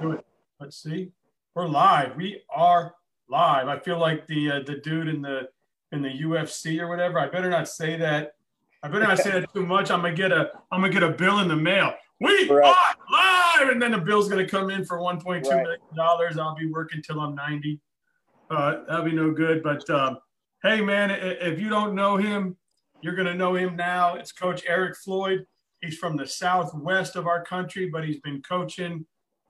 do it. Let's see. We're live. We are live. I feel like the uh, the dude in the in the UFC or whatever. I better not say that. I better not say that too much. I'm gonna get a I'm gonna get a bill in the mail. We right. are live, and then the bill's gonna come in for 1.2 right. million dollars. I'll be working till I'm 90. Uh, that'll be no good. But um, hey, man, if you don't know him, you're gonna know him now. It's Coach Eric Floyd. He's from the southwest of our country, but he's been coaching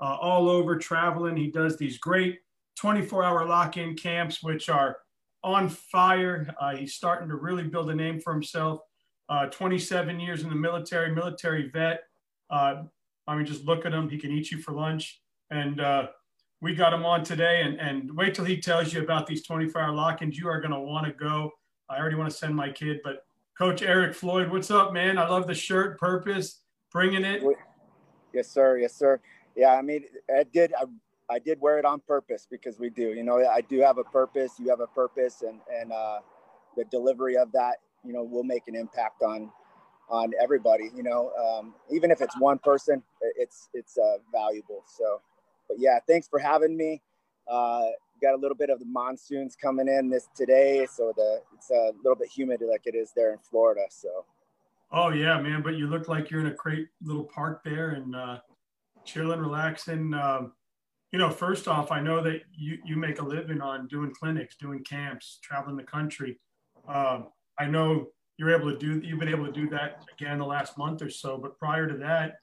uh, all over, traveling. He does these great 24 hour lock in camps, which are on fire. Uh, he's starting to really build a name for himself. Uh, 27 years in the military, military vet. Uh, I mean, just look at him. He can eat you for lunch. And uh, we got him on today. And, and wait till he tells you about these 24 hour lock ins. You are going to want to go. I already want to send my kid, but Coach Eric Floyd, what's up, man? I love the shirt, purpose, bringing it. Yes, sir. Yes, sir. Yeah, I mean, I did. I, I did wear it on purpose because we do. You know, I do have a purpose. You have a purpose, and and uh, the delivery of that, you know, will make an impact on on everybody. You know, um, even if it's one person, it's it's uh, valuable. So, but yeah, thanks for having me. Uh, got a little bit of the monsoons coming in this today, so the it's a little bit humid like it is there in Florida. So. Oh yeah, man! But you look like you're in a great little park there and uh, chilling, relaxing. Um, you know, first off, I know that you you make a living on doing clinics, doing camps, traveling the country. Um, I know you're able to do you've been able to do that again the last month or so. But prior to that,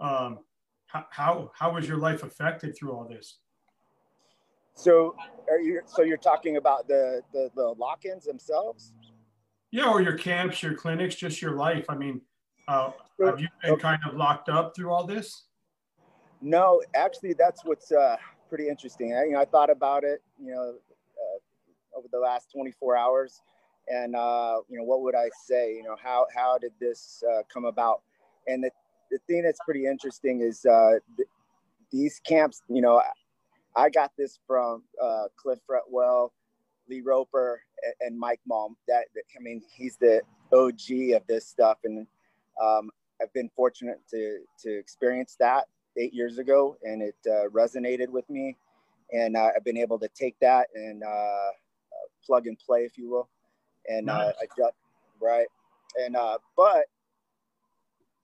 um, how, how how was your life affected through all this? So are you so you're talking about the the, the lock-ins themselves? Yeah, or your camps, your clinics, just your life. I mean, uh, have you been kind of locked up through all this? No, actually, that's what's uh, pretty interesting. I, you know, I thought about it, you know, uh, over the last 24 hours, and uh, you know, what would I say? You know, how how did this uh, come about? And the the thing that's pretty interesting is uh, th- these camps. You know, I got this from uh, Cliff Fretwell, Lee Roper, and, and Mike Malm. That, I mean, he's the OG of this stuff, and um, I've been fortunate to to experience that eight years ago, and it uh, resonated with me, and uh, I've been able to take that and uh, uh, plug and play, if you will, and uh, nice. adjust. Right, and but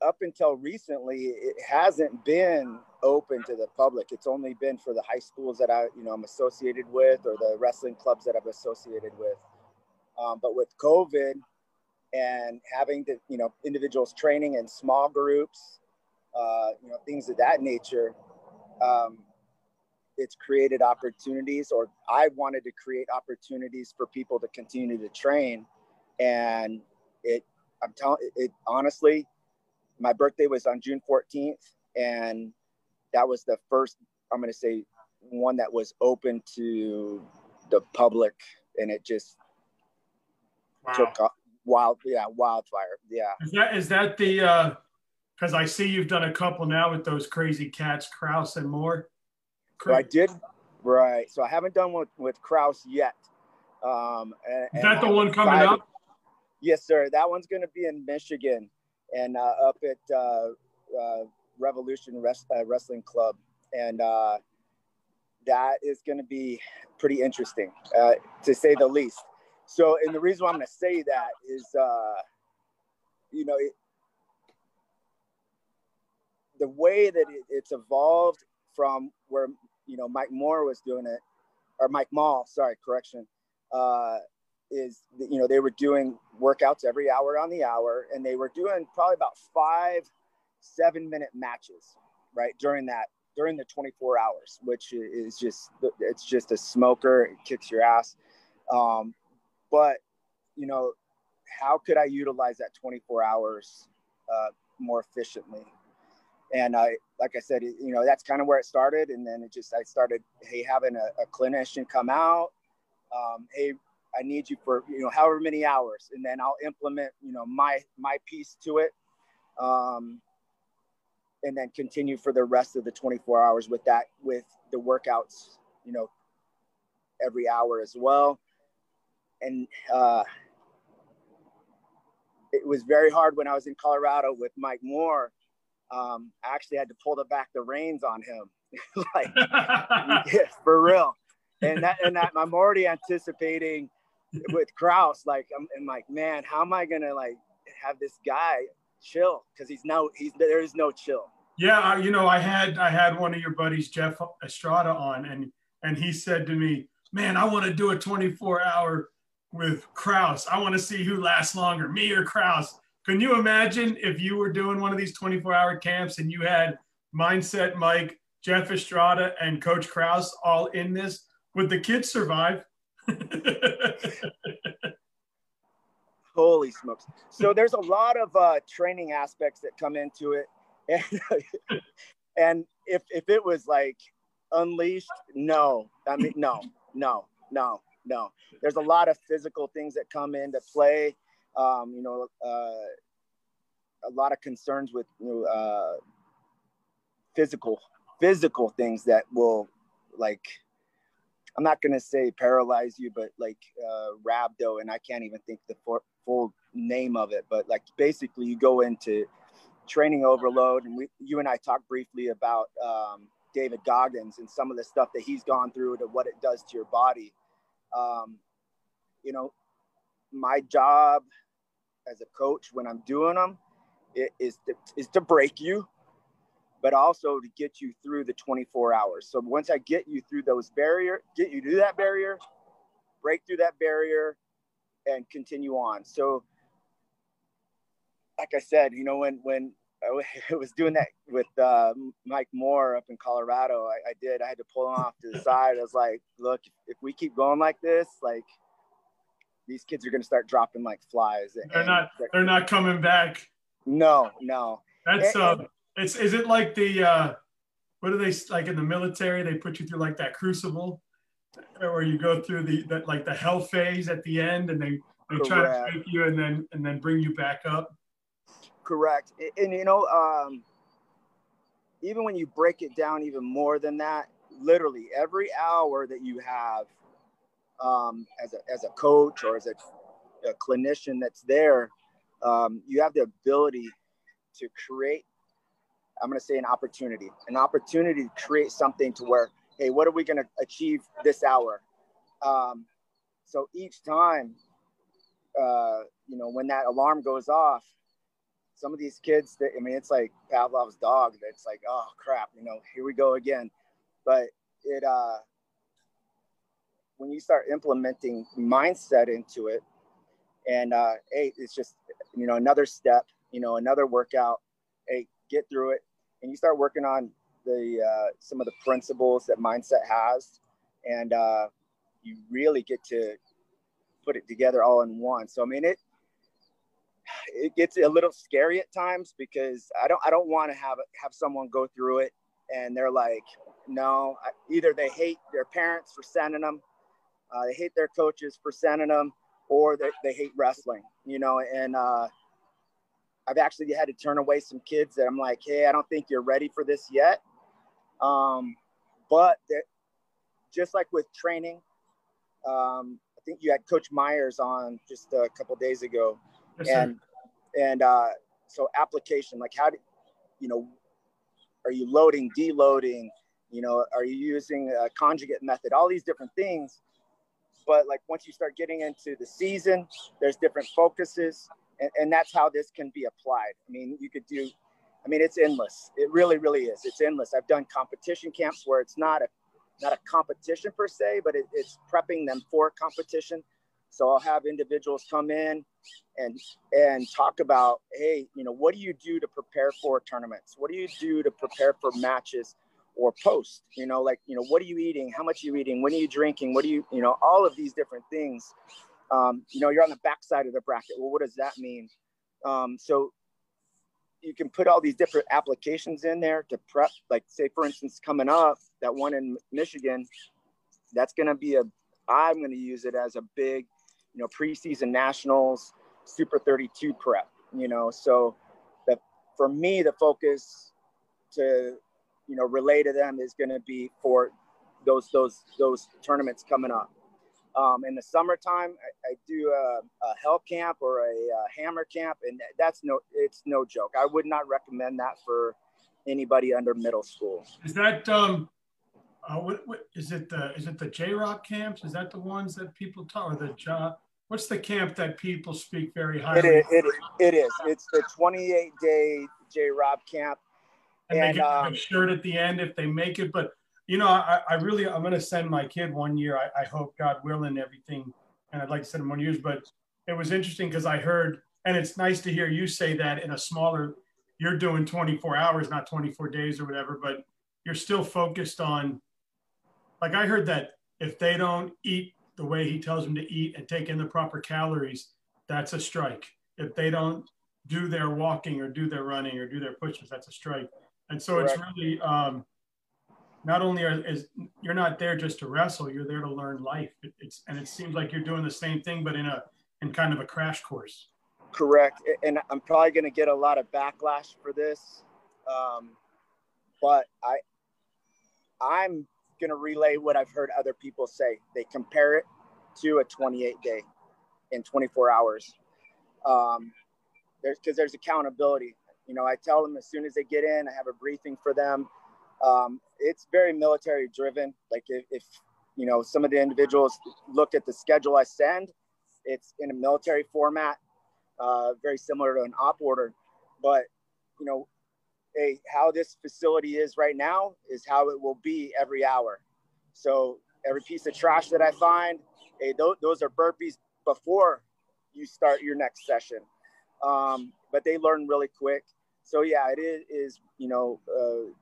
up until recently, it hasn't been open to the public. It's only been for the high schools that I, you know, I'm associated with, or the wrestling clubs that I've associated with. Um, but with COVID and having the you know, individuals training in small groups, uh, you know, things of that nature, um, it's created opportunities, or I wanted to create opportunities for people to continue to train, and it, I'm telling it honestly, my birthday was on June 14th, and that was the first i'm going to say one that was open to the public and it just wow. took off. Wild yeah wildfire yeah. Is that is that the uh because i see you've done a couple now with those crazy cats kraus and more i did right so i haven't done with with kraus yet um and, is that the I'm one coming excited. up yes sir that one's going to be in michigan and uh, up at uh, uh Revolution Rest, uh, Wrestling Club, and uh, that is going to be pretty interesting, uh, to say the least. So, and the reason why I'm going to say that is, uh, you know, it, the way that it, it's evolved from where you know Mike Moore was doing it, or Mike Mall, sorry, correction, uh, is you know they were doing workouts every hour on the hour, and they were doing probably about five seven minute matches, right? During that, during the 24 hours, which is just, it's just a smoker. It kicks your ass. Um, but, you know, how could I utilize that 24 hours uh, more efficiently? And I, like I said, you know, that's kind of where it started. And then it just, I started, hey, having a, a clinician come out. Um, hey, I need you for, you know, however many hours. And then I'll implement, you know, my, my piece to it. Um, and then continue for the rest of the 24 hours with that with the workouts you know every hour as well and uh, it was very hard when i was in colorado with mike moore um, i actually had to pull the back the reins on him like yeah, for real. And that and that I'm already anticipating with Kraus. Like I'm, I'm like, man, how am I gonna like have this guy chill? Because he's no he's there is no chill. Yeah, you know, I had I had one of your buddies, Jeff Estrada, on, and and he said to me, "Man, I want to do a 24 hour with Kraus. I want to see who lasts longer, me or Kraus." Can you imagine if you were doing one of these 24 hour camps and you had Mindset Mike, Jeff Estrada, and Coach Kraus all in this? Would the kids survive? Holy smokes. So there's a lot of uh, training aspects that come into it. And, and if, if it was like unleashed, no, I mean, no, no, no, no. There's a lot of physical things that come into play um, you know, uh, a lot of concerns with you know, uh, physical physical things that will like I'm not gonna say paralyze you, but like uh, rhabdo, and I can't even think the full name of it. But like basically, you go into training overload, and we, you and I talked briefly about um, David Goggins and some of the stuff that he's gone through to what it does to your body. Um, you know, my job as a coach when I'm doing them is to, is to break you, but also to get you through the 24 hours. So once I get you through those barrier, get you to that barrier, break through that barrier, and continue on. So, like I said, you know, when when I was doing that with uh, Mike Moore up in Colorado, I, I did. I had to pull him off to the side. I was like, "Look, if we keep going like this, like." These kids are going to start dropping like flies. They're not. They're not coming back. No, no. That's uh. It's is it like the uh, what are they like in the military? They put you through like that crucible, where you go through the that like the hell phase at the end, and they they Correct. try to break you and then and then bring you back up. Correct, and, and you know, um, even when you break it down even more than that, literally every hour that you have um, as, a, as a coach or as a, a clinician that's there, um, you have the ability to create, I'm going to say an opportunity, an opportunity to create something to where, hey, what are we going to achieve this hour? Um, so each time, uh, you know, when that alarm goes off, some of these kids that, I mean, it's like Pavlov's dog. That's like, oh crap, you know, here we go again. But it, uh, when you start implementing mindset into it, and uh, hey, it's just you know another step, you know another workout. Hey, get through it, and you start working on the uh, some of the principles that mindset has, and uh, you really get to put it together all in one. So I mean it it gets a little scary at times because I don't I don't want to have have someone go through it and they're like no either they hate their parents for sending them uh, they hate their coaches for sending them, or they, they hate wrestling, you know. And uh, I've actually had to turn away some kids that I'm like, hey, I don't think you're ready for this yet. Um, but just like with training, um, I think you had Coach Myers on just a couple days ago, yes, and sir. and uh, so application, like how do you know, are you loading, deloading? You know, are you using a conjugate method? All these different things but like once you start getting into the season, there's different focuses, and, and that's how this can be applied. I mean, you could do, I mean, it's endless. It really, really is. It's endless. I've done competition camps where it's not a not a competition per se, but it, it's prepping them for competition. So I'll have individuals come in and and talk about, hey, you know, what do you do to prepare for tournaments? What do you do to prepare for matches? Or post you know like you know what are you eating? How much are you eating? When are you drinking? What are you you know all of these different things. Um, you know you're on the backside of the bracket. Well what does that mean? Um, so you can put all these different applications in there to prep. Like say for instance coming up that one in michigan that's going to be a i'm going to use it as a big you know preseason nationals super 32 prep you know? So that for me the focus to you know relay to them is going to be for those those those tournaments coming up. Um, in the summertime, I, I do a, a, hell camp or a, a, hammer camp, and that's no it's no joke. I would not recommend that for anybody under middle school. Is that um, uh, what, what is it? The is it the J Rock camps? Is that the ones that people talk or the job? What's the camp that people speak very highly? It is. It is. It is. It's the 28 day J Rob camp. And, and they get um, a shirt at the end if they make it. But you know, I, I really I'm going to send my kid one year. I, I hope God willing everything, and I'd like to send him one years. But it was interesting because I heard, and it's nice to hear you say that in a smaller. You're doing 24 hours, not 24 days or whatever, but you're still focused on. Like I heard that if they don't eat the way he tells them to eat and take in the proper calories, that's a strike. If they don't do their walking or do their running or do their pushes, that's a strike. And so Correct. it's really um, not only are, is you're not there just to wrestle, you're there to learn life. It, it's and it seems like you're doing the same thing, but in a in kind of a crash course. Correct. And I'm probably going to get a lot of backlash for this, um, but I I'm going to relay what I've heard other people say. They compare it to a 28 day in 24 hours. Um, there's because there's accountability. You know, I tell them as soon as they get in, I have a briefing for them. Um, it's very military driven. Like if, if, you know, some of the individuals looked at the schedule I send, it's in a military format, uh, very similar to an op order. But, you know, how this facility is right now is how it will be every hour. So every piece of trash that I find, hey, those, those are burpees before you start your next session. Um, but they learn really quick. So yeah, it is, is you know, uh,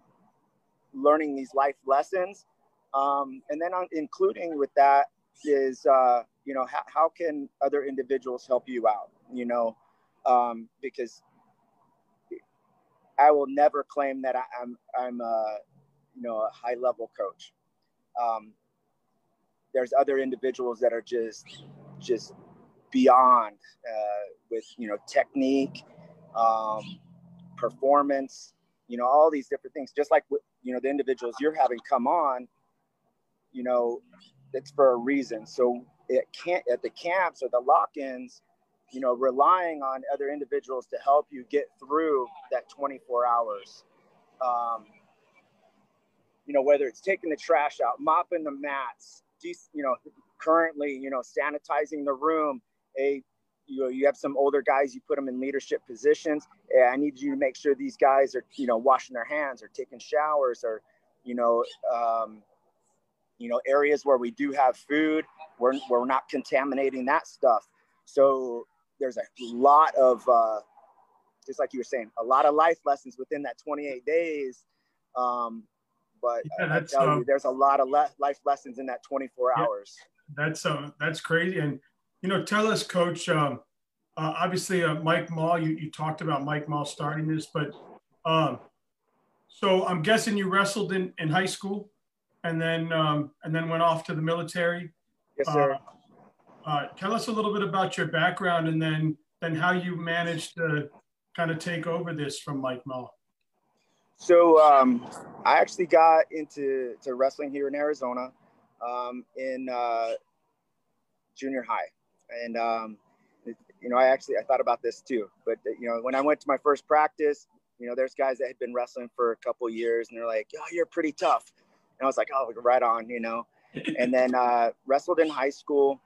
learning these life lessons. Um, and then on, including with that is, uh, you know, how, how can other individuals help you out, you know, um, because I will never claim that I, am I'm, I'm a, you know, a high level coach. Um, there's other individuals that are just, just beyond uh, with, you know, technique, um, performance, you know, all these different things. Just like you know the individuals you're having come on, you know, it's for a reason. So it can't at the camps or the lock-ins you know, relying on other individuals to help you get through that 24 hours. Um, you know, whether it's taking the trash out, mopping the mats, you know, currently, you know, sanitizing the room. A, you you have some older guys, you put them in leadership positions. And I need you to make sure these guys are, you know, washing their hands or taking showers or, you know, um, you know, areas where we do have food, we're, we're not contaminating that stuff. So there's a lot of uh, just like you were saying, a lot of life lessons within that 28 days. Um, but yeah, I tell um, you, there's a lot of le- life lessons in that 24 yeah, hours. That's uh, that's crazy. And you know, tell us, Coach. Um, uh, obviously, uh, Mike Mall. You, you talked about Mike Mall starting this, but um, so I'm guessing you wrestled in, in high school, and then um, and then went off to the military. Yes, sir. Uh, uh, tell us a little bit about your background and then then how you managed to kind of take over this from Mike Mel. So um, I actually got into to wrestling here in Arizona um, in uh, junior high, and um, you know I actually I thought about this too. But you know when I went to my first practice, you know there's guys that had been wrestling for a couple years, and they're like, "Oh, you're pretty tough," and I was like, "Oh, right on," you know. and then uh, wrestled in high school.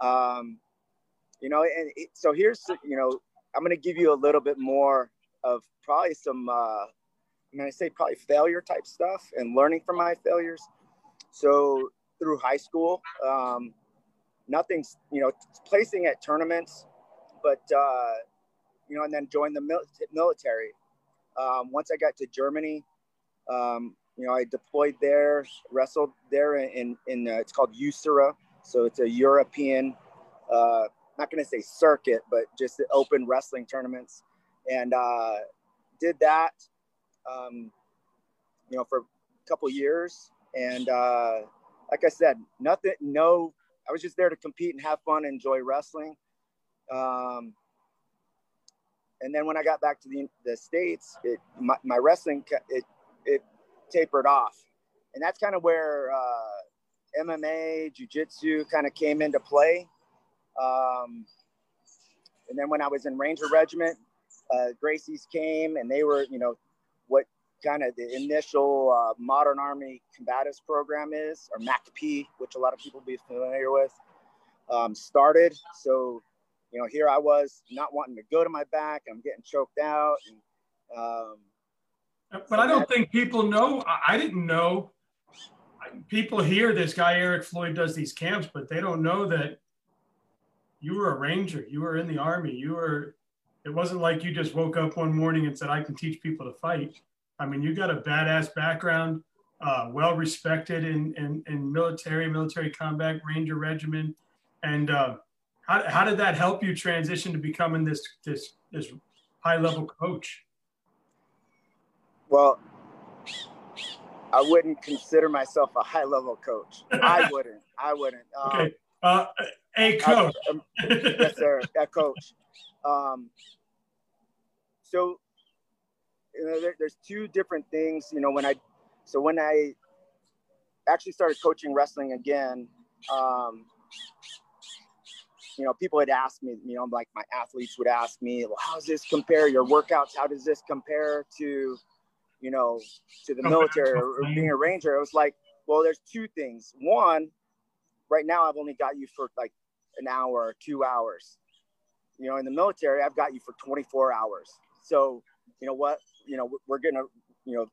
Um, you know, and it, so here's, you know, I'm going to give you a little bit more of probably some, uh, I'm going to say probably failure type stuff and learning from my failures. So through high school, um, nothing's, you know, placing at tournaments, but, uh, you know, and then join the mil- military. Um, once I got to Germany, um, you know, I deployed there, wrestled there in, in, uh, it's called USERA, so it's a European, uh, not going to say circuit, but just open wrestling tournaments. And uh, did that, um, you know, for a couple years. And uh, like I said, nothing, no, I was just there to compete and have fun, and enjoy wrestling. Um, and then when I got back to the, the States, it, my, my wrestling, it, it tapered off. And that's kind of where, uh, MMA, jujitsu kind of came into play. Um, and then when I was in Ranger Regiment, uh, Gracie's came and they were, you know, what kind of the initial uh, Modern Army Combatives program is, or MACP, which a lot of people be familiar with, um, started. So, you know, here I was not wanting to go to my back. I'm getting choked out. And, um, but I don't think people know. I didn't know. People hear this guy Eric Floyd does these camps, but they don't know that you were a ranger. You were in the army. You were. It wasn't like you just woke up one morning and said, "I can teach people to fight." I mean, you got a badass background, uh, well respected in, in, in military, military combat, Ranger Regiment. And uh, how, how did that help you transition to becoming this, this, this high level coach? Well, I wouldn't consider myself a high level coach. I wouldn't. I wouldn't. Um, okay. Uh, a coach. I, um, yes, sir. A coach. Um, so you know, there, there's two different things. You know, when I, so when I actually started coaching wrestling again, um, you know, people had asked me, you know, like my athletes would ask me, well, how does this compare your workouts? How does this compare to, you know, to the military or, or being a ranger? It was like, well, there's two things. One, right now I've only got you for like an hour or two hours. You know, in the military, I've got you for 24 hours. So, you know what? You know, we're going to, you know,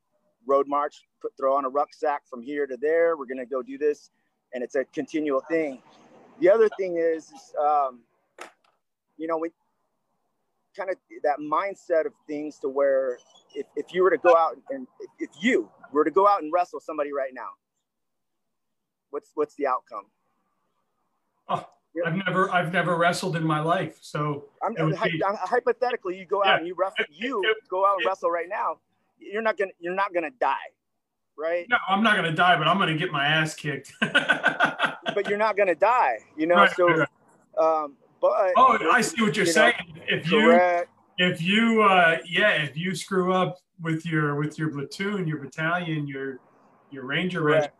road march, put, throw on a rucksack from here to there. We're going to go do this. And it's a continual thing. The other thing is, um, you know, we kind of that mindset of things to where if, if you were to go out and if you were to go out and wrestle somebody right now, what's, what's the outcome? Oh, I've never I've never wrestled in my life, so I'm, I'm, hypothetically you go out yeah. and you wrestle you go out and wrestle right now, you're not gonna you're not gonna die, right? No, I'm not gonna die, but I'm gonna get my ass kicked. but you're not gonna die, you know. Right, so, right. Um, but oh, I see what you're you saying. Know, if correct. you if you uh, yeah, if you screw up with your with your platoon, your battalion, your your ranger regiment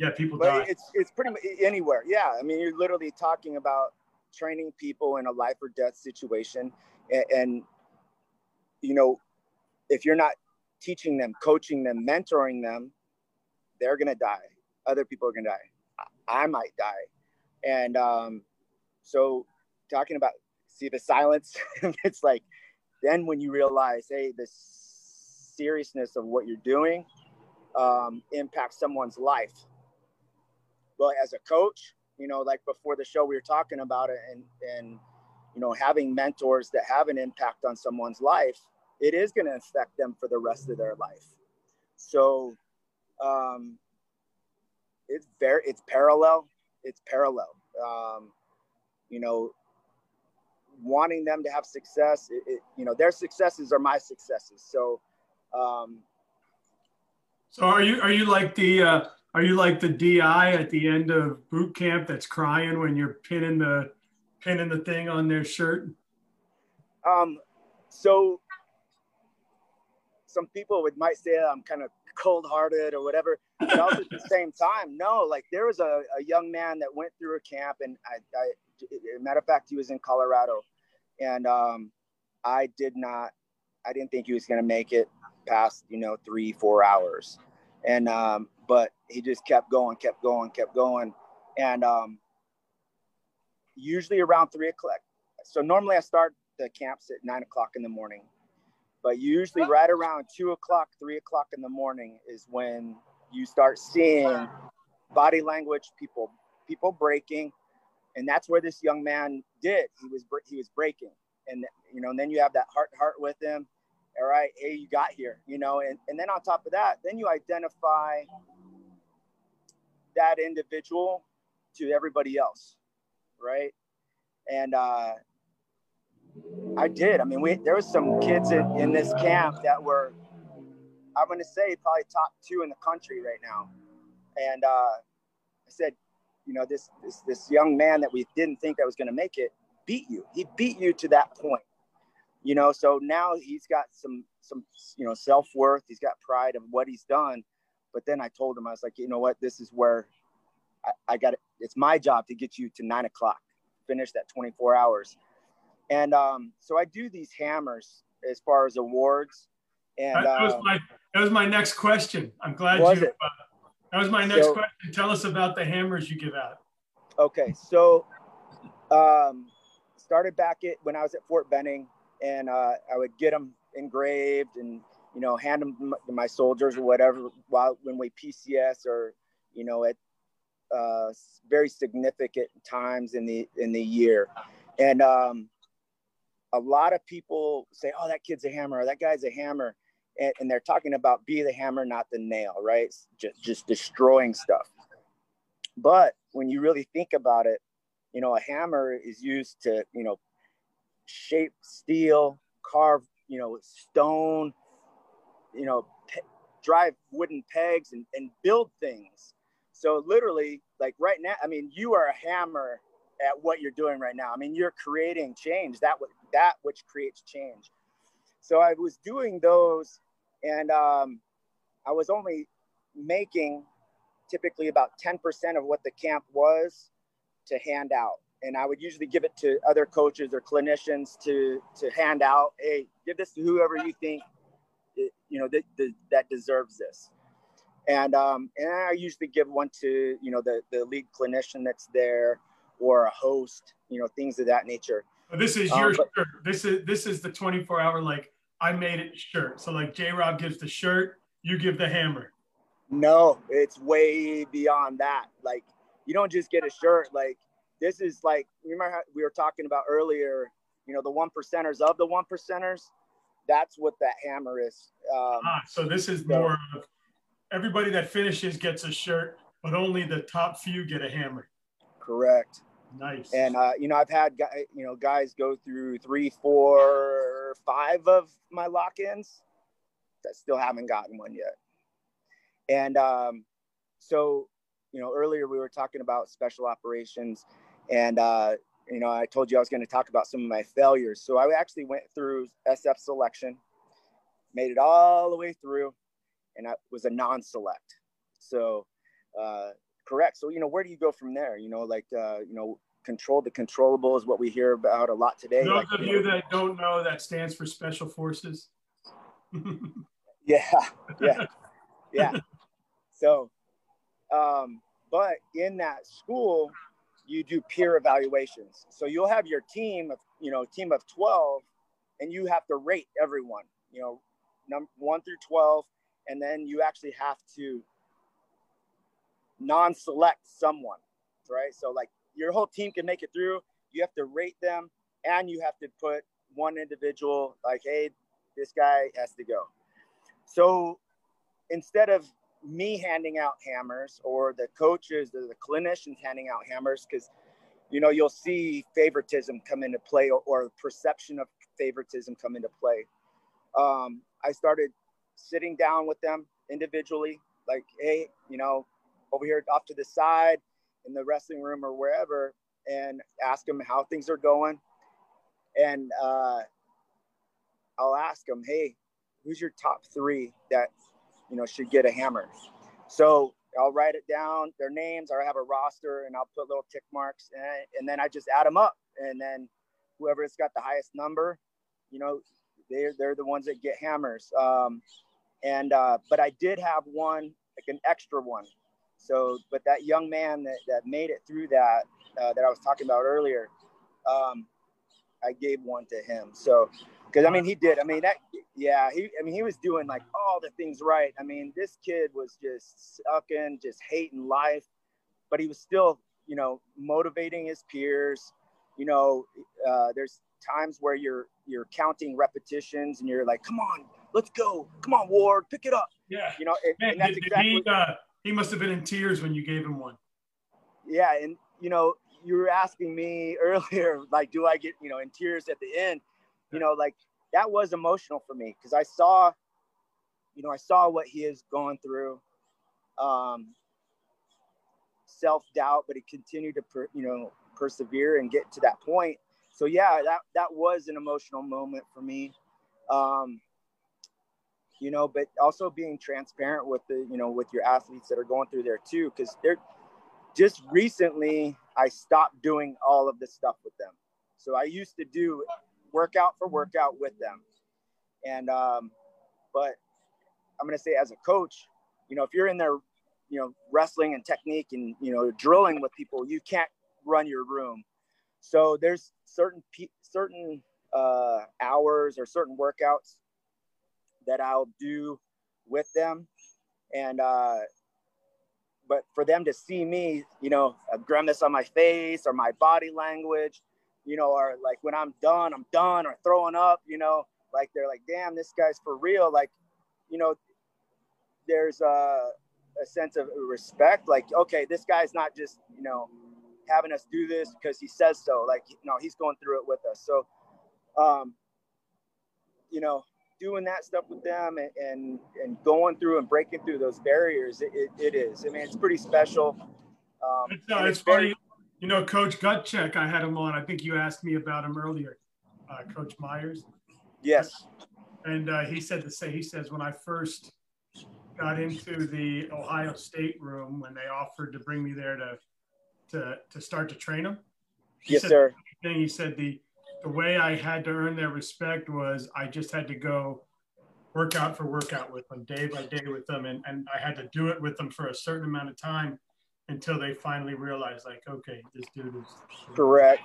yeah, people but die. It's it's pretty much anywhere. Yeah, I mean, you're literally talking about training people in a life or death situation, and, and you know, if you're not teaching them, coaching them, mentoring them, they're gonna die. Other people are gonna die. I, I might die, and um, so talking about see the silence. it's like then when you realize, hey, the seriousness of what you're doing um, impacts someone's life but as a coach, you know, like before the show, we were talking about it and, and, you know, having mentors that have an impact on someone's life, it is going to affect them for the rest of their life. So, um, it's very, it's parallel. It's parallel. Um, you know, wanting them to have success, it, it, you know, their successes are my successes. So, um, so are you, are you like the, uh, are you like the DI at the end of boot camp that's crying when you're pinning the pinning the thing on their shirt? Um, so some people would might say I'm kind of cold-hearted or whatever, but also at the same time, no. Like there was a, a young man that went through a camp, and I, I matter of fact, he was in Colorado, and um, I did not, I didn't think he was going to make it past you know three, four hours, and um, but he just kept going, kept going, kept going. And um, usually around three o'clock. So normally I start the camps at nine o'clock in the morning, but usually right around two o'clock, three o'clock in the morning is when you start seeing body language, people, people breaking. And that's where this young man did. He was, he was breaking. And, you know, and then you have that heart to heart with him. All right. Hey, you got here, you know, and, and then on top of that, then you identify that individual to everybody else, right? And uh, I did. I mean, we there was some kids in, in this camp that were, I'm going to say, probably top two in the country right now. And uh, I said, you know, this this this young man that we didn't think that was going to make it beat you. He beat you to that point. You know, so now he's got some some you know self worth. He's got pride of what he's done but then I told him, I was like, you know what? This is where I, I got it. It's my job to get you to nine o'clock, finish that 24 hours. And um, so I do these hammers as far as awards. And that, that was uh, my that was my next question. I'm glad you. Uh, that was my next so, question. Tell us about the hammers you give out. Okay, so um, started back at when I was at Fort Benning, and uh, I would get them engraved and you know hand them to my soldiers or whatever while when we PCS or you know at uh, very significant times in the in the year, and um, a lot of people say, "Oh, that kid's a hammer," or "That guy's a hammer," and, and they're talking about be the hammer, not the nail, right? Just just destroying stuff. But when you really think about it, you know, a hammer is used to you know shape steel, carve you know stone, you know, pe- drive wooden pegs and, and build things. So literally, like right now, I mean, you are a hammer at what you're doing right now. I mean, you're creating change. That that which creates change. So I was doing those, and um, I was only making typically about 10% of what the camp was to hand out. And I would usually give it to other coaches or clinicians to to hand out. Hey, give this to whoever you think, you know, that, that deserves this and um, and I usually give one to you know the the lead clinician that's there or a host, you know, things of that nature. This is your um, but, shirt. This is this is the 24 hour like I made it shirt. So like J Rob gives the shirt, you give the hammer. No, it's way beyond that. Like you don't just get a shirt. Like this is like remember how we were talking about earlier. You know, the one percenters of the one percenters. That's what that hammer is. Um, ah, so this is so, more of everybody that finishes gets a shirt, but only the top few get a hammer. Correct. Nice. And uh, you know, I've had you know guys go through three, four, five of my lock-ins that still haven't gotten one yet. And um, so, you know, earlier we were talking about special operations, and uh, you know, I told you I was going to talk about some of my failures. So I actually went through SF selection, made it all the way through, and I was a non-select. So uh, correct. So you know, where do you go from there? You know, like uh, you know, control the controllable is what we hear about a lot today. Those like, of you, know, that don't know, that stands for Special Forces. yeah, yeah, yeah. So, um, but in that school, you do peer evaluations. So you'll have your team of you know team of twelve, and you have to rate everyone. You know, number one through twelve and then you actually have to non-select someone, right? So like your whole team can make it through. You have to rate them, and you have to put one individual like, hey, this guy has to go. So instead of me handing out hammers or the coaches or the clinicians handing out hammers, because you know you'll see favoritism come into play or, or perception of favoritism come into play. Um, I started sitting down with them individually, like, hey, you know, over here off to the side in the wrestling room or wherever, and ask them how things are going. And uh, I'll ask them, hey, who's your top three that you know should get a hammer? So I'll write it down, their names, or I have a roster, and I'll put little tick marks, and, and then I just add them up, and then whoever's got the highest number, you know, they're they're the ones that get hammers. Um, and uh, but I did have one like an extra one. So, but that young man that, that made it through that uh, that I was talking about earlier, um, I gave one to him. So, because I mean he did. I mean that yeah. He I mean he was doing like all the things right. I mean this kid was just sucking, just hating life, but he was still you know motivating his peers. You know, uh, there's times where you're you're counting repetitions and you're like, come on, let's go. Come on, Ward, pick it up. Yeah. You know, and, Man, and that's did, exactly. Did he, uh, he must have been in tears when you gave him one. Yeah, and you know, you were asking me earlier, like, do I get you know in tears at the end? You know, like that was emotional for me because I saw, you know, I saw what he is going through. Um, self doubt, but he continued to, per, you know, persevere and get to that point. So yeah, that that was an emotional moment for me. Um, you know, but also being transparent with the, you know, with your athletes that are going through there too, because they're just recently I stopped doing all of this stuff with them. So I used to do workout for workout with them. And um, but I'm going to say as a coach, you know, if you're in there, you know, wrestling and technique and, you know, drilling with people, you can't run your room. So there's certain, certain uh, hours or certain workouts that I'll do with them. And, uh, but for them to see me, you know, a grimace on my face or my body language, you know, or like when I'm done, I'm done or throwing up, you know, like they're like, damn, this guy's for real. Like, you know, there's a, a sense of respect. Like, okay, this guy's not just, you know, having us do this because he says so. Like, you know, he's going through it with us. So, um, you know, doing that stuff with them and, and, and going through and breaking through those barriers, it, it, it is. I mean, it's pretty special. Um, it's, uh, it's, it's funny, you know, Coach Gutcheck, I had him on. I think you asked me about him earlier, uh, Coach Myers. Yes. And uh, he said the same. He says when I first got into the Ohio State room when they offered to bring me there to to to start to train them. Yes, sir. Thing he said the the way I had to earn their respect was I just had to go workout for workout with them, day by day with them, and and I had to do it with them for a certain amount of time until they finally realize like, okay, this dude is correct.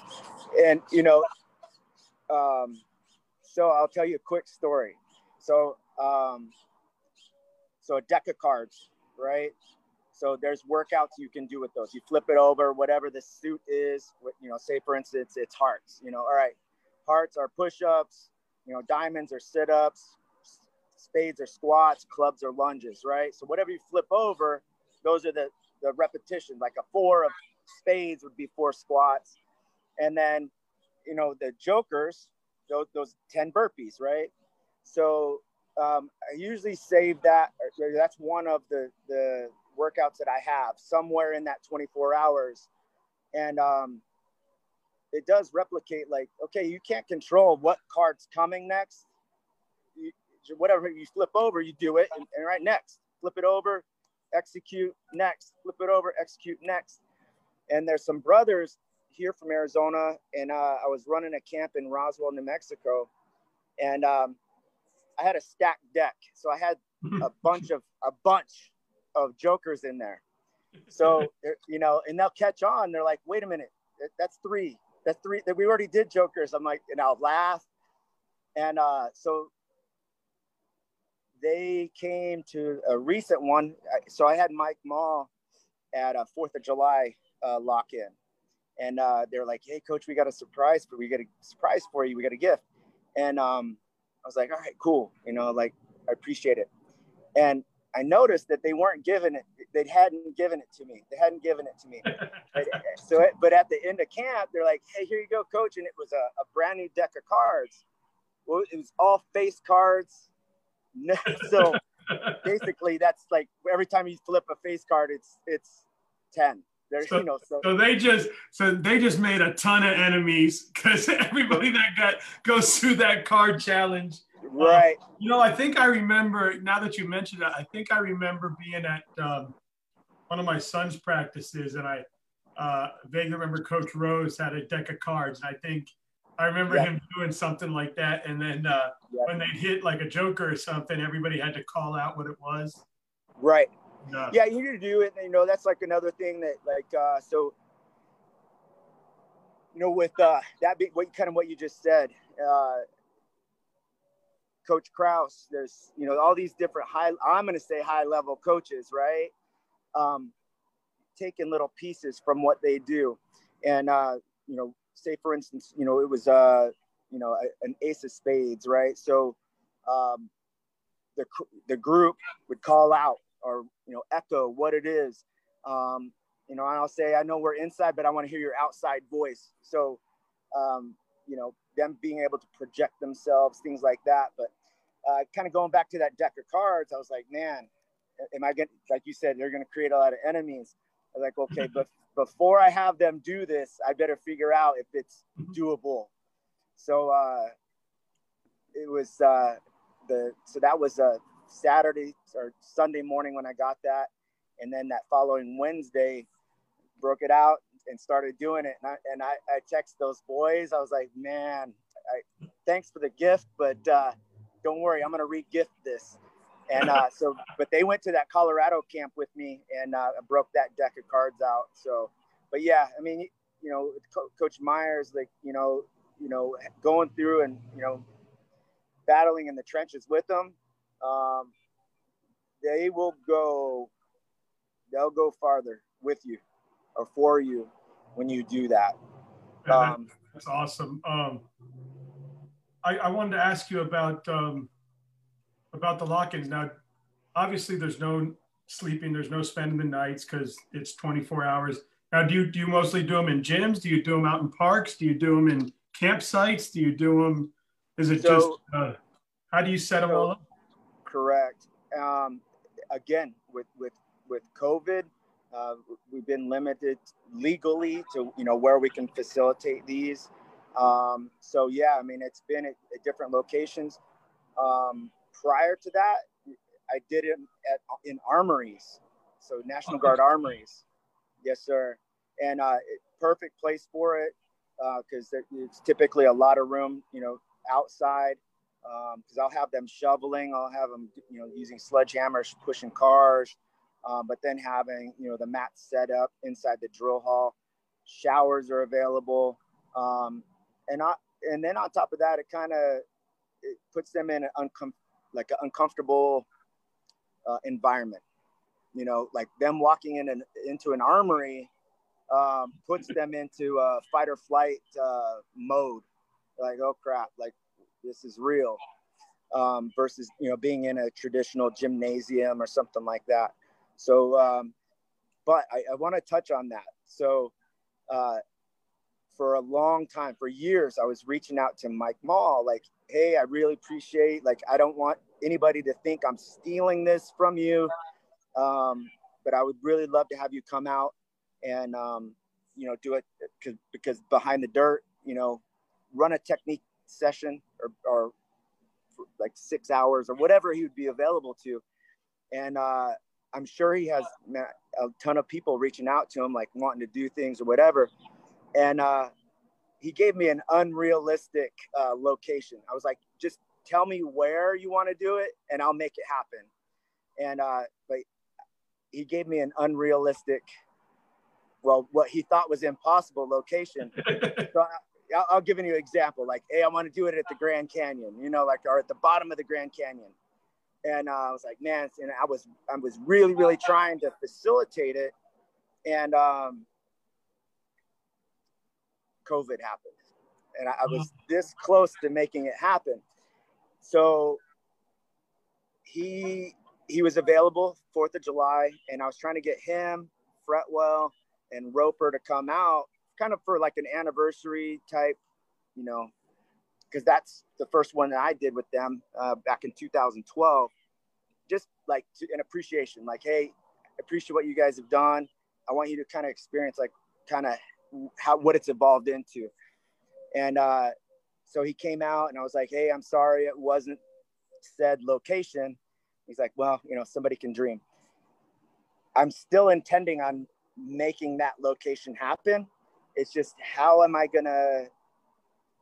And you know, um, so I'll tell you a quick story. So um, so a deck of cards, right? So there's workouts you can do with those. You flip it over, whatever the suit is. You know, say for instance, it's hearts. You know, all right, hearts are push-ups. You know, diamonds are sit-ups. Spades are squats. Clubs are lunges, right? So whatever you flip over, those are the the repetition. Like a four of spades would be four squats, and then you know the jokers, those those ten burpees, right? So um, I usually save that. That's one of the the workouts that I have somewhere in that 24 hours, and um, it does replicate. Like, okay, you can't control what card's coming next. You, whatever you flip over, you do it, and, and right next, flip it over, execute next, flip it over, execute next. And there's some brothers here from Arizona, and uh, I was running a camp in Roswell, New Mexico, and um, I had a stacked deck, so I had a bunch of a bunch of jokers in there. So you know, and they'll catch on. They're like, "Wait a minute, that's three. That's three. That we already did jokers." I'm like, and I'll laugh, and uh, so they came to a recent one. So I had Mike Mall at a Fourth of July uh, lock in, and uh, they're like, "Hey, coach, we got a surprise for we got a surprise for you. We got a gift." And um, I was like, all right, cool. You know, like I appreciate it. And I noticed that they weren't giving it. They hadn't given it to me. They hadn't given it to me. so, it, but at the end of camp, they're like, "Hey, here you go, coach," and it was a, a brand new deck of cards. Well, it was all face cards. so basically, that's like every time you flip a face card, it's it's ten. There's, so, you know, so, so, they just so they just made a ton of enemies because everybody that got goes through that card challenge. Right. Um, you know, I think I remember now that you mentioned it. I think I remember being at um, one of my son's practices, and I uh, vaguely remember Coach Rose had a deck of cards, and I think I remember yeah. him doing something like that. And then uh, yeah. when they'd hit like a Joker or something, everybody had to call out what it was. Right. No. Yeah, you need to do it. You know, that's like another thing that like uh so you know, with uh that big what kind of what you just said, uh Coach Kraus, there's you know all these different high I'm gonna say high level coaches, right? Um taking little pieces from what they do. And uh, you know, say for instance, you know, it was uh, you know, an ace of spades, right? So um the the group would call out or you know echo what it is. Um, you know and i'll say i know we're inside but i want to hear your outside voice. So um, you know them being able to project themselves things like that. But uh, kind of going back to that deck of cards i was like man am i getting like you said they're going to create a lot of enemies. I was like okay but before i have them do this i better figure out if it's mm-hmm. doable so uh, it was uh, the so that was a Saturday or Sunday morning when I got that. And then that following Wednesday, broke it out and started doing it. And I, and I, I text those boys. I was like, man, I, thanks for the gift, but uh, don't worry, I'm gonna re-gift this. And uh, so, but they went to that Colorado camp with me and uh, broke that deck of cards out. So, but yeah, I mean, you know, Co- Coach Myers, like you know, you know, going through and you know, battling in the trenches with them. Um, they will go. They'll go farther with you or for you when you do that. Um, that's awesome. Um, I, I, wanted to ask you about um, about the lock-ins. Now, obviously, there's no sleeping. There's no spending the nights because it's 24 hours. Now, do you do you mostly do them in gyms? Do you do them out in parks? Do you do them in campsites? Do you do them? Is it so, just uh, how do you set them so, all up? Correct. Um, again, with with with COVID, uh, we've been limited legally to you know where we can facilitate these. Um, so yeah, I mean it's been at, at different locations. Um, prior to that, I did it at in armories, so National Guard armories. Yes, sir. And uh, perfect place for it because uh, it's typically a lot of room, you know, outside. Because um, I'll have them shoveling, I'll have them, you know, using sledgehammers, pushing cars, um, but then having you know the mats set up inside the drill hall showers are available um, and I, and then on top of that it kind of it puts them in an uncom- like an uncomfortable uh, environment. You know like them walking in an, into an armory um, puts them into a fight or flight uh, mode. Like oh crap like this is real. Um, versus you know being in a traditional gymnasium or something like that. So, um, but I, I want to touch on that. So, uh, for a long time, for years, I was reaching out to Mike Mall, like, hey, I really appreciate, like, I don't want anybody to think I'm stealing this from you. Um, but I would really love to have you come out and, um, you know, do it because, behind the dirt, you know, run a technique session or, or like six hours or whatever he would be available to. And, uh, I'm sure he has a ton of people reaching out to him, like wanting to do things or whatever. And uh, he gave me an unrealistic uh, location. I was like, just tell me where you want to do it, and I'll make it happen. And uh, but he gave me an unrealistic, well, what he thought was impossible location. so I, I'll give you an example. Like, hey, I want to do it at the Grand Canyon, you know, like or at the bottom of the Grand Canyon and uh, I was like, man, and I was I was really really trying to facilitate it, and um, COVID happened, and I, I was this close to making it happen. So he he was available Fourth of July, and I was trying to get him, Fretwell, and Roper to come out, kind of for like an anniversary type, you know, because that's the first one that I did with them uh, back in 2012. Just like to, an appreciation, like, hey, appreciate what you guys have done. I want you to kind of experience like kind of how what it's evolved into. And uh, so he came out, and I was like, hey, I'm sorry it wasn't said location. He's like, well, you know, somebody can dream. I'm still intending on making that location happen. It's just how am I gonna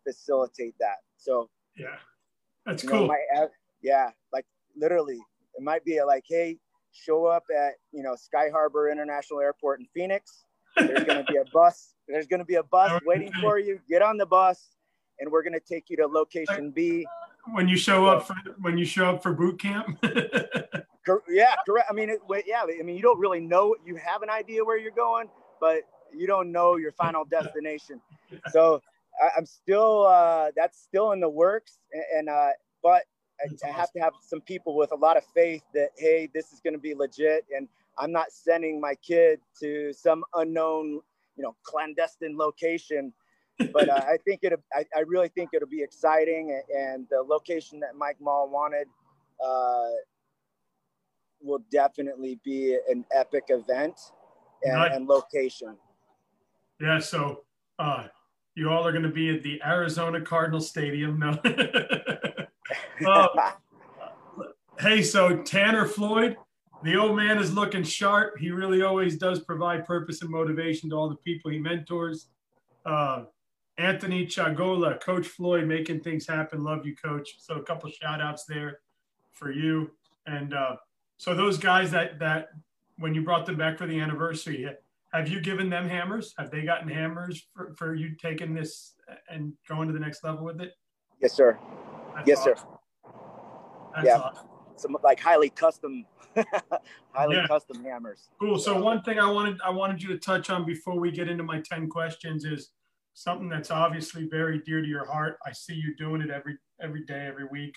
facilitate that. So yeah, that's cool. Know, my, yeah, like literally, it might be a, like, hey, show up at you know Sky Harbor International Airport in Phoenix. There's going to be a bus. There's going to be a bus waiting for you. Get on the bus, and we're going to take you to location B. When you show up for when you show up for boot camp. yeah, correct. I mean, it, yeah. I mean, you don't really know. You have an idea where you're going, but you don't know your final destination. So I, am still uh, that's still in the works, and, uh, but I, I, have to have some people with a lot of faith that hey, this is going to be legit, and I'm not sending my kid to some unknown, you know, clandestine location. But uh, I think it, I, I really think it'll be exciting, and the location that Mike Mall wanted uh, will definitely be an epic event and, and location. Yeah, so uh, you all are going to be at the Arizona Cardinal Stadium. No. uh, hey, so Tanner Floyd, the old man is looking sharp. He really always does provide purpose and motivation to all the people he mentors. Uh, Anthony Chagola, Coach Floyd, making things happen. Love you, Coach. So a couple shout outs there for you. And uh, so those guys that that when you brought them back for the anniversary, have you given them hammers? Have they gotten hammers for, for you taking this and going to the next level with it? Yes, sir. That's yes, awesome. sir. That's yeah. Awesome. Some like highly custom, highly yeah. custom hammers. Cool. So one thing I wanted I wanted you to touch on before we get into my ten questions is something that's obviously very dear to your heart. I see you doing it every every day, every week.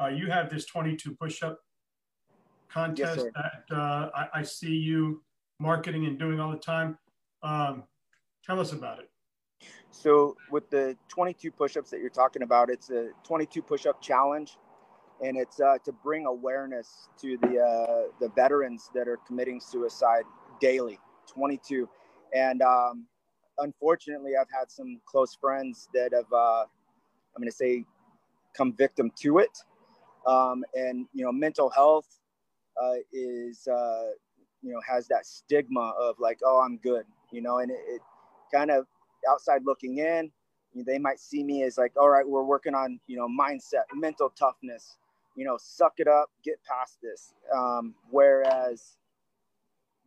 Uh, you have this 22 push-up contest yes, that uh, I, I, see you marketing and doing all the time. Um, tell us about it. So with the 22 push-ups that you're talking about, it's a 22 push-up challenge, and it's uh, to bring awareness to the uh, the veterans that are committing suicide daily. 22, and um, unfortunately, I've had some close friends that have, uh, I'm going to say, come victim to it. Um, and you know, mental health uh, is, uh, you know, has that stigma of like, oh, I'm good, you know, and it, it kind of outside looking in, they might see me as like, all right, we're working on, you know, mindset, mental toughness, you know, suck it up, get past this. Um, whereas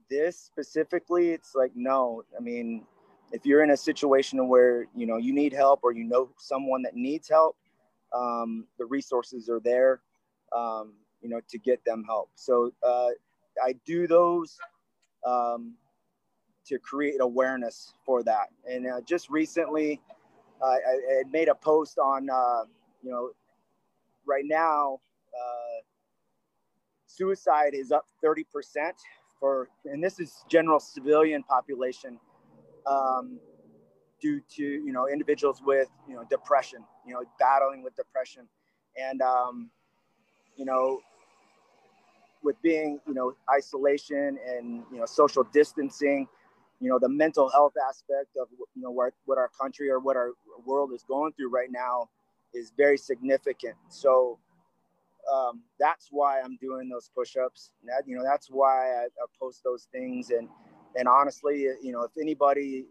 this specifically, it's like, no, I mean, if you're in a situation where you know you need help or you know someone that needs help um, the resources are there um, you know to get them help so uh, i do those um, to create awareness for that and uh, just recently uh, I, I, made a post on uh, you know right now uh, suicide is up 30% for and this is general civilian population um, due to you know individuals with you know depression, you know battling with depression, and um, you know with being you know isolation and you know social distancing, you know the mental health aspect of you know what what our country or what our world is going through right now is very significant. So um, that's why I'm doing those push-ups. That you know that's why I, I post those things and and honestly, you know, if anybody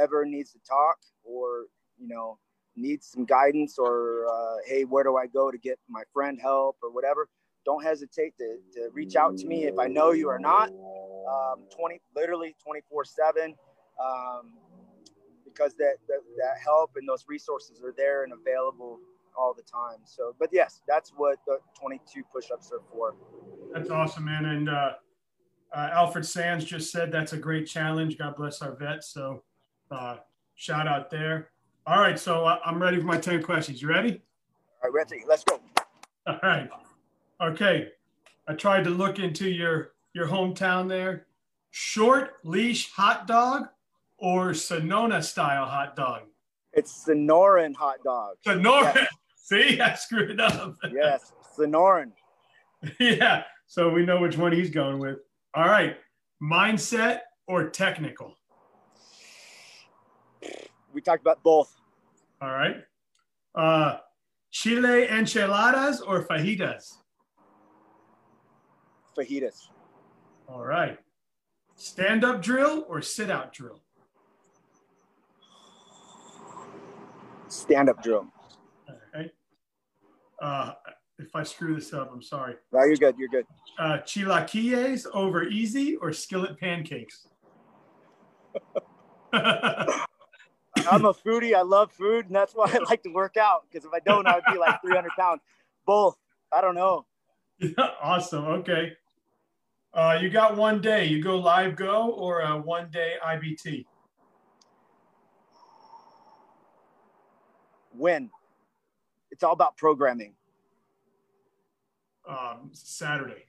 ever needs to talk or, you know, needs some guidance or, uh, hey, where do I go to get my friend help or whatever, don't hesitate to, to reach out to me if I know you or not. Um, 20, literally 24 seven. Um, because that, that, that help and those resources are there and available all the time. So, but yes, that's what the 22 push-ups are for. That's awesome, man. And, uh, uh, Alfred Sands just said that's a great challenge. God bless our vets. So uh, shout out there. All right, so uh, I'm ready for my 10 questions. You ready? All right, ready. Let's go. All right. Okay. I tried to look into your your hometown there. Short leash hot dog or Sonora style hot dog? It's Sonoran hot dog. Sonoran. Yes. See, I screwed it up. yes, Sonoran. yeah. So we know which one he's going with. All right. Mindset or technical? We talked about both. All right. Uh, Chile enchiladas or fajitas? Fajitas. All right. Stand up drill or sit out drill? Stand up drill. Uh, if I screw this up, I'm sorry. No, you're good. You're good. Uh, chilaquiles over easy or skillet pancakes? I'm a foodie. I love food, and that's why I like to work out. Because if I don't, I would be like 300 pounds. Both. I don't know. Yeah, awesome. Okay. Uh, you got one day. You go live go or a one day IBT? When. It's all about programming um, Saturday.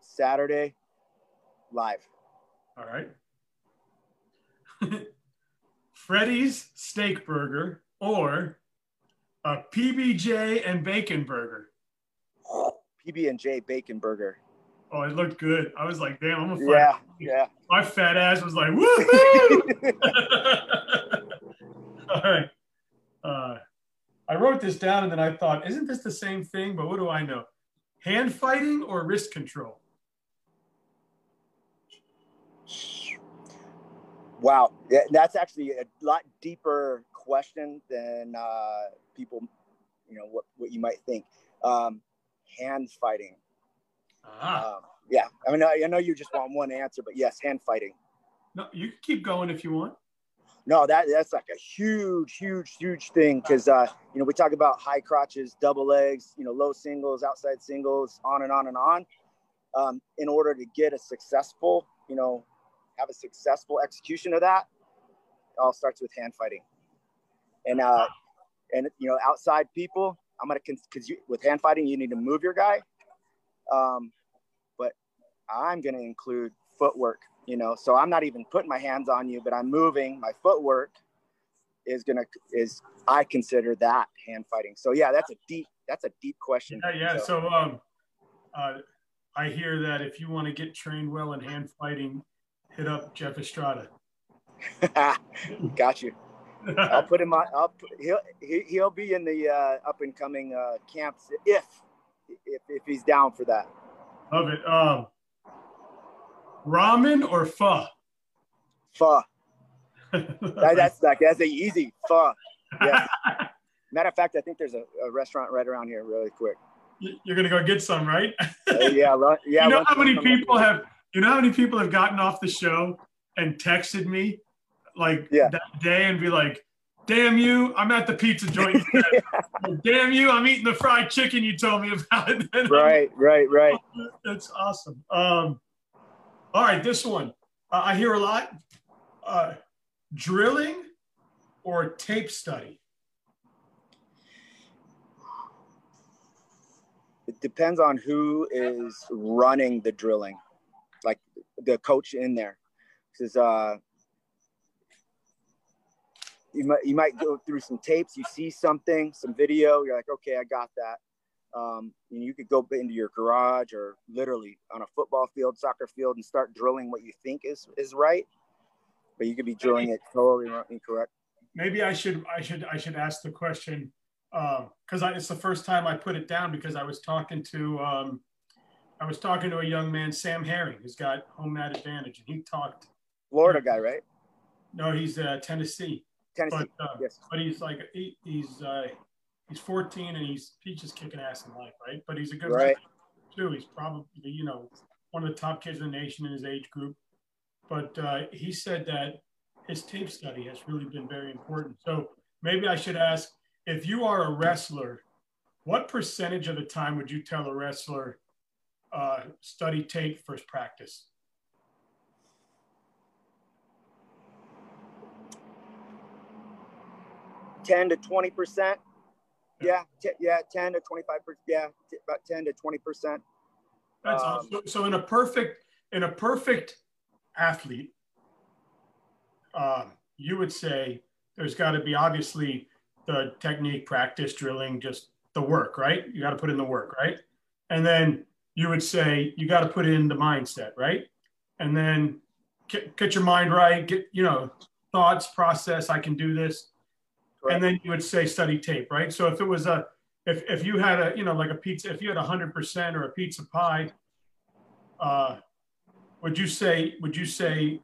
Saturday, live. All right. Freddy's Steak Burger or a PB&J Bacon Burger. PB and J Bacon Burger. Oh, it looked good. I was like, damn, I'm a yeah, yeah. My fat ass was like, woohoo! All right. Uh, I wrote this down and then I thought, isn't this the same thing? But what do I know? hand fighting or wrist control? Wow, that's actually a lot deeper question than uh, people, you know, what, what you might think. Um, hand fighting. Uh-huh. Um, yeah, I mean, I, I know you just want one answer, but yes, hand fighting. No, you can keep going if you want. No, that that's like a huge, huge, huge thing because uh, you know we talk about high crotches, double legs, you know, low singles, outside singles, on and on and on. Um, in order to get a successful, you know, have a successful execution of that, it all starts with hand fighting. And uh, and you know, outside people, I'm gonna because with hand fighting, you need to move your guy. Um, but I'm gonna include footwork you know so i'm not even putting my hands on you but i'm moving. My footwork is gonna is i consider that hand fighting. So yeah that's a deep that's a deep question. Yeah, yeah. so, so um uh, i hear that if you want to get trained well in hand fighting hit up jeff estrada. Got you. I'll put him on i'll put, he'll he, he'll be in the uh, up and coming uh, camps if if if he's down for that. Love it. Um Ramen or pho? Pho. that, that's like that's a easy pho. Yeah. Matter of fact, I think there's a, a, restaurant right around here, really quick. You're gonna go get some, right? uh, yeah, yeah. You know how many people have? You know how many people have gotten off the show and texted me like yeah. that day and be like, "Damn you, I'm at the pizza joint. yeah. Damn you, I'm eating the fried chicken you told me about." right, right, right. That's awesome. Um, all right, this one. Uh, I hear a lot. Uh, drilling or tape study? It depends on who is running the drilling, like the coach in there. Because uh, you might you might go through some tapes, you see something, some video, you're like, okay, I got that. Um, you could go into your garage or literally on a football field, soccer field, and start drilling what you think is is right, but you could be drilling it totally incorrect. Maybe I should I should I should ask the question because um, it's the first time I put it down because I was talking to um, I was talking to a young man, Sam Herring, who's got home mat advantage, and he talked. Florida guy, right? No, he's uh, Tennessee. Tennessee. But, uh, yes. But he's like he, he's uh, he's 14 and he's he's just kicking ass in life, right? But he's a good right. too. He's probably you know one of the top kids in the nation in his age group. But uh, he said that his tape study has really been very important. So maybe I should ask if you are a wrestler, what percentage of the time would you tell a wrestler uh, study tape first practice? Ten to twenty percent. Yeah, t- yeah, ten to twenty-five percent. Yeah, t- about ten to twenty percent. That's um, awesome. So, so, in a perfect in a perfect athlete, uh, you would say there's got to be obviously the technique, practice, drilling, just the work, right? You got to put in the work, right? And then you would say you got to put in the mindset, right? And then get, get your mind right, get you know thoughts, process. I can do this and then you would say study tape, right? So if it was a, if, if you had a, you know, like a pizza, if you had a hundred percent or a pizza pie, uh, would you say, would you say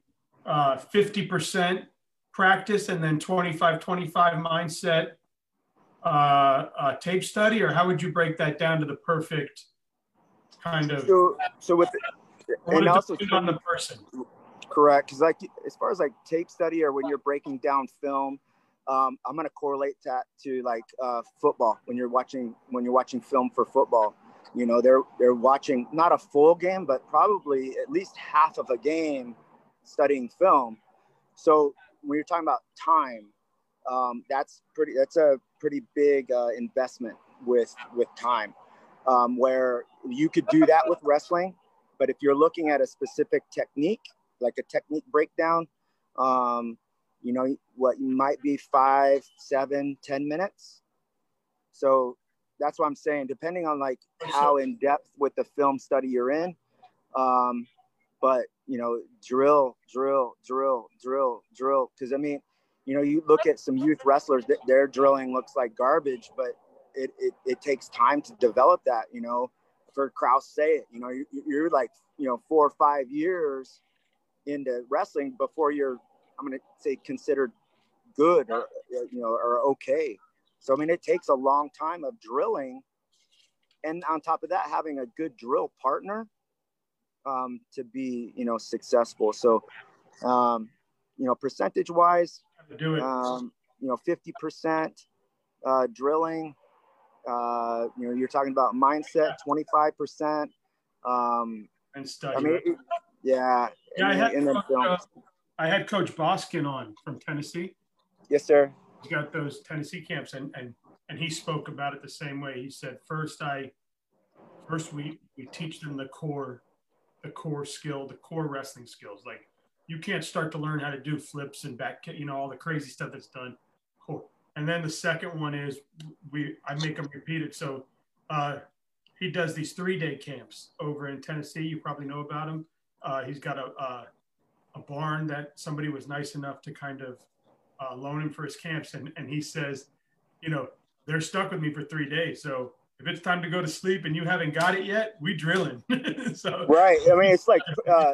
uh, 50% practice and then 25, 25 mindset uh, uh, tape study, or how would you break that down to the perfect kind of? So, so with, the, and also on the person. Correct. Cause like, as far as like tape study or when you're breaking down film, um, I'm gonna correlate that to like uh, football when you're watching when you're watching film for football. You know, they're they're watching not a full game, but probably at least half of a game studying film. So when you're talking about time, um, that's pretty that's a pretty big uh, investment with with time. Um, where you could do that with wrestling, but if you're looking at a specific technique, like a technique breakdown, um, you know what might be five seven ten minutes. So that's what i'm saying depending on like how in depth with the film study you're in. Um but you know drill drill drill drill drill. Because i mean you know you look at some youth wrestlers that their drilling looks like garbage but it, it, it takes time to develop that you know. For Kraus say it you know you, you're like you know four or five years into wrestling before you're I'm going to say considered good or you know or okay. So I mean, it takes a long time of drilling, and on top of that, having a good drill partner um, to be you know successful. So um, you know, percentage wise, um, you know, fifty percent uh, drilling. Uh, you know, you're talking about mindset, twenty five percent. Um, and study. I mean, yeah. Yeah, I had, Coach, uh, I had Coach Boskin on from Tennessee. Yes, sir. He's got those Tennessee camps, and and and he spoke about it the same way. He said, first I, first we we teach them the core, the core skill, the core wrestling skills. Like you can't start to learn how to do flips and back, you know, all the crazy stuff that's done. Cool. And then the second one is we I make them repeat it. So uh, he does these three day camps over in Tennessee. You probably know about him. Uh, he's got a, a, a barn that somebody was nice enough to kind of uh, loan him for his camps, and and he says, you know, they're stuck with me for three days. So if it's time to go to sleep and you haven't got it yet, we drilling. so right. I mean, it's like uh,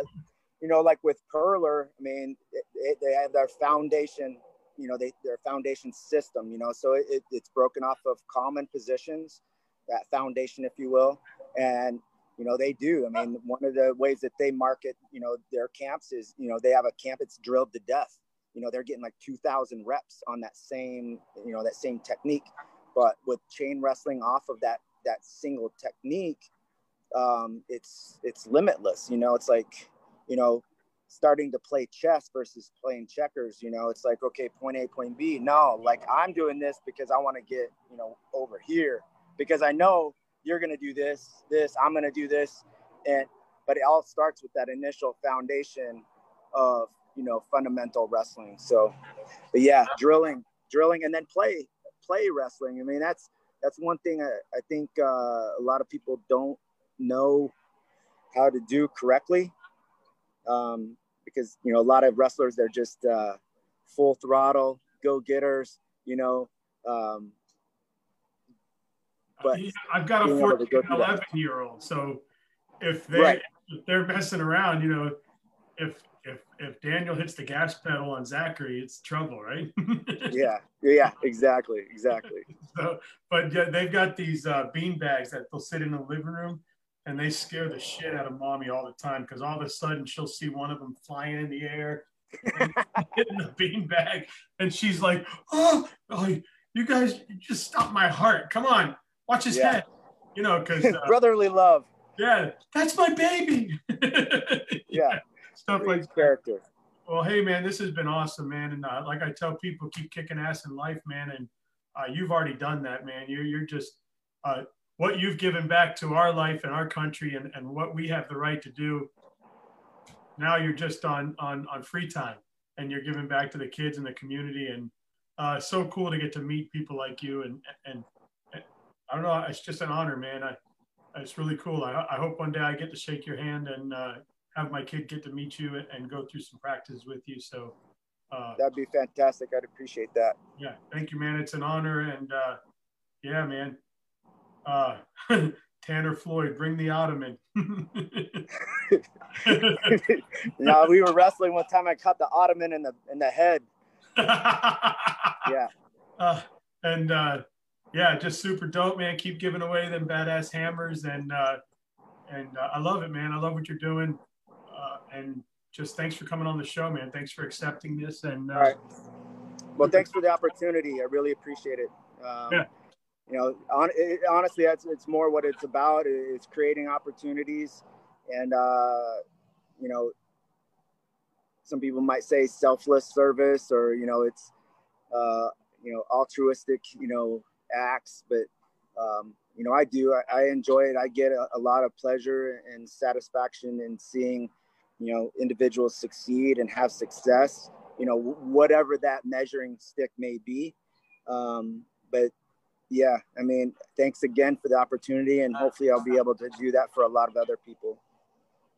you know, like with curler. I mean, it, it, they have their foundation. You know, they their foundation system. You know, so it, it's broken off of common positions, that foundation, if you will, and you know they do. I mean, one of the ways that they market, you know, their camps is, you know, they have a camp that's drilled to death. You know, they're getting like 2,000 reps on that same, you know, that same technique but with chain wrestling off of that that single technique, um, it's it's limitless. You know, it's like you know starting to play chess versus playing checkers. You know, it's like okay, point A, point B. No, like I'm doing this because I want to get you know over here because I know you're gonna do this, this. I'm gonna do this, and but it all starts with that initial foundation of you know fundamental wrestling. So, but yeah, drilling, drilling, and then play play wrestling. I mean, that's that's one thing I, I think uh, a lot of people don't know how to do correctly. Um, because you know a lot of wrestlers they're just uh, full throttle go getters, you know. Um, but I've got a 14, 11 year old, so if they right. if they're messing around, you know, if if if Daniel hits the gas pedal on Zachary, it's trouble, right? yeah, yeah, exactly, exactly. so, but yeah, they've got these uh, bean bags that they'll sit in the living room, and they scare the shit out of mommy all the time because all of a sudden she'll see one of them flying in the air, hitting the bean bag, and she's like, "Oh, oh you guys you just stop my heart! Come on, watch his yeah. head." You know, because uh, brotherly love. Yeah, that's my baby. yeah stuff Great like character. That. Well, hey man, this has been awesome, man. And uh, like I tell people, keep kicking ass in life, man. And uh, you've already done that, man. You're you're just uh, what you've given back to our life and our country, and, and what we have the right to do. Now you're just on on on free time, and you're giving back to the kids and the community, and uh, so cool to get to meet people like you. And, and I don't know, it's just an honor, man. I it's really cool. I, I hope one day I get to shake your hand and uh, have my kid get to meet you and go through some practice with you. So uh, that'd be fantastic. I'd appreciate that. Yeah, thank you, man. It's an honor, and uh, yeah, man. Uh, Tanner Floyd, bring the ottoman. no, we were wrestling one time. I caught the ottoman in the in the head. yeah. Uh, and uh, yeah, just super dope, man. Keep giving away them badass hammers, and uh, and uh, I love it, man. I love what you're doing and just thanks for coming on the show, man. Thanks for accepting this. And uh, all right. Well, thanks for the opportunity. I really appreciate it. Um, yeah. You know, on, it, honestly, that's it's more what it's about. It's creating opportunities, and uh, you know, some people might say selfless service, or you know, it's uh, you know altruistic, you know, acts. But um, you know, I do. I, I enjoy it. I get a, a lot of pleasure and satisfaction in seeing you know individuals succeed and have success you know whatever that measuring stick may be um, but yeah i mean thanks again for the opportunity and hopefully i'll be able to do that for a lot of other people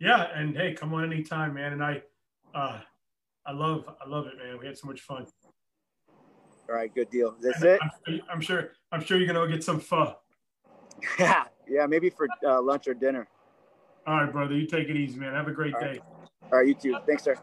yeah and hey come on anytime man and i uh i love i love it man we had so much fun all right good deal that's it I'm, sure i'm sure you're gonna go get some pho yeah yeah maybe for uh, lunch or dinner all right, brother. You take it easy, man. Have a great All day. Right. All right, you too. Thanks, sir.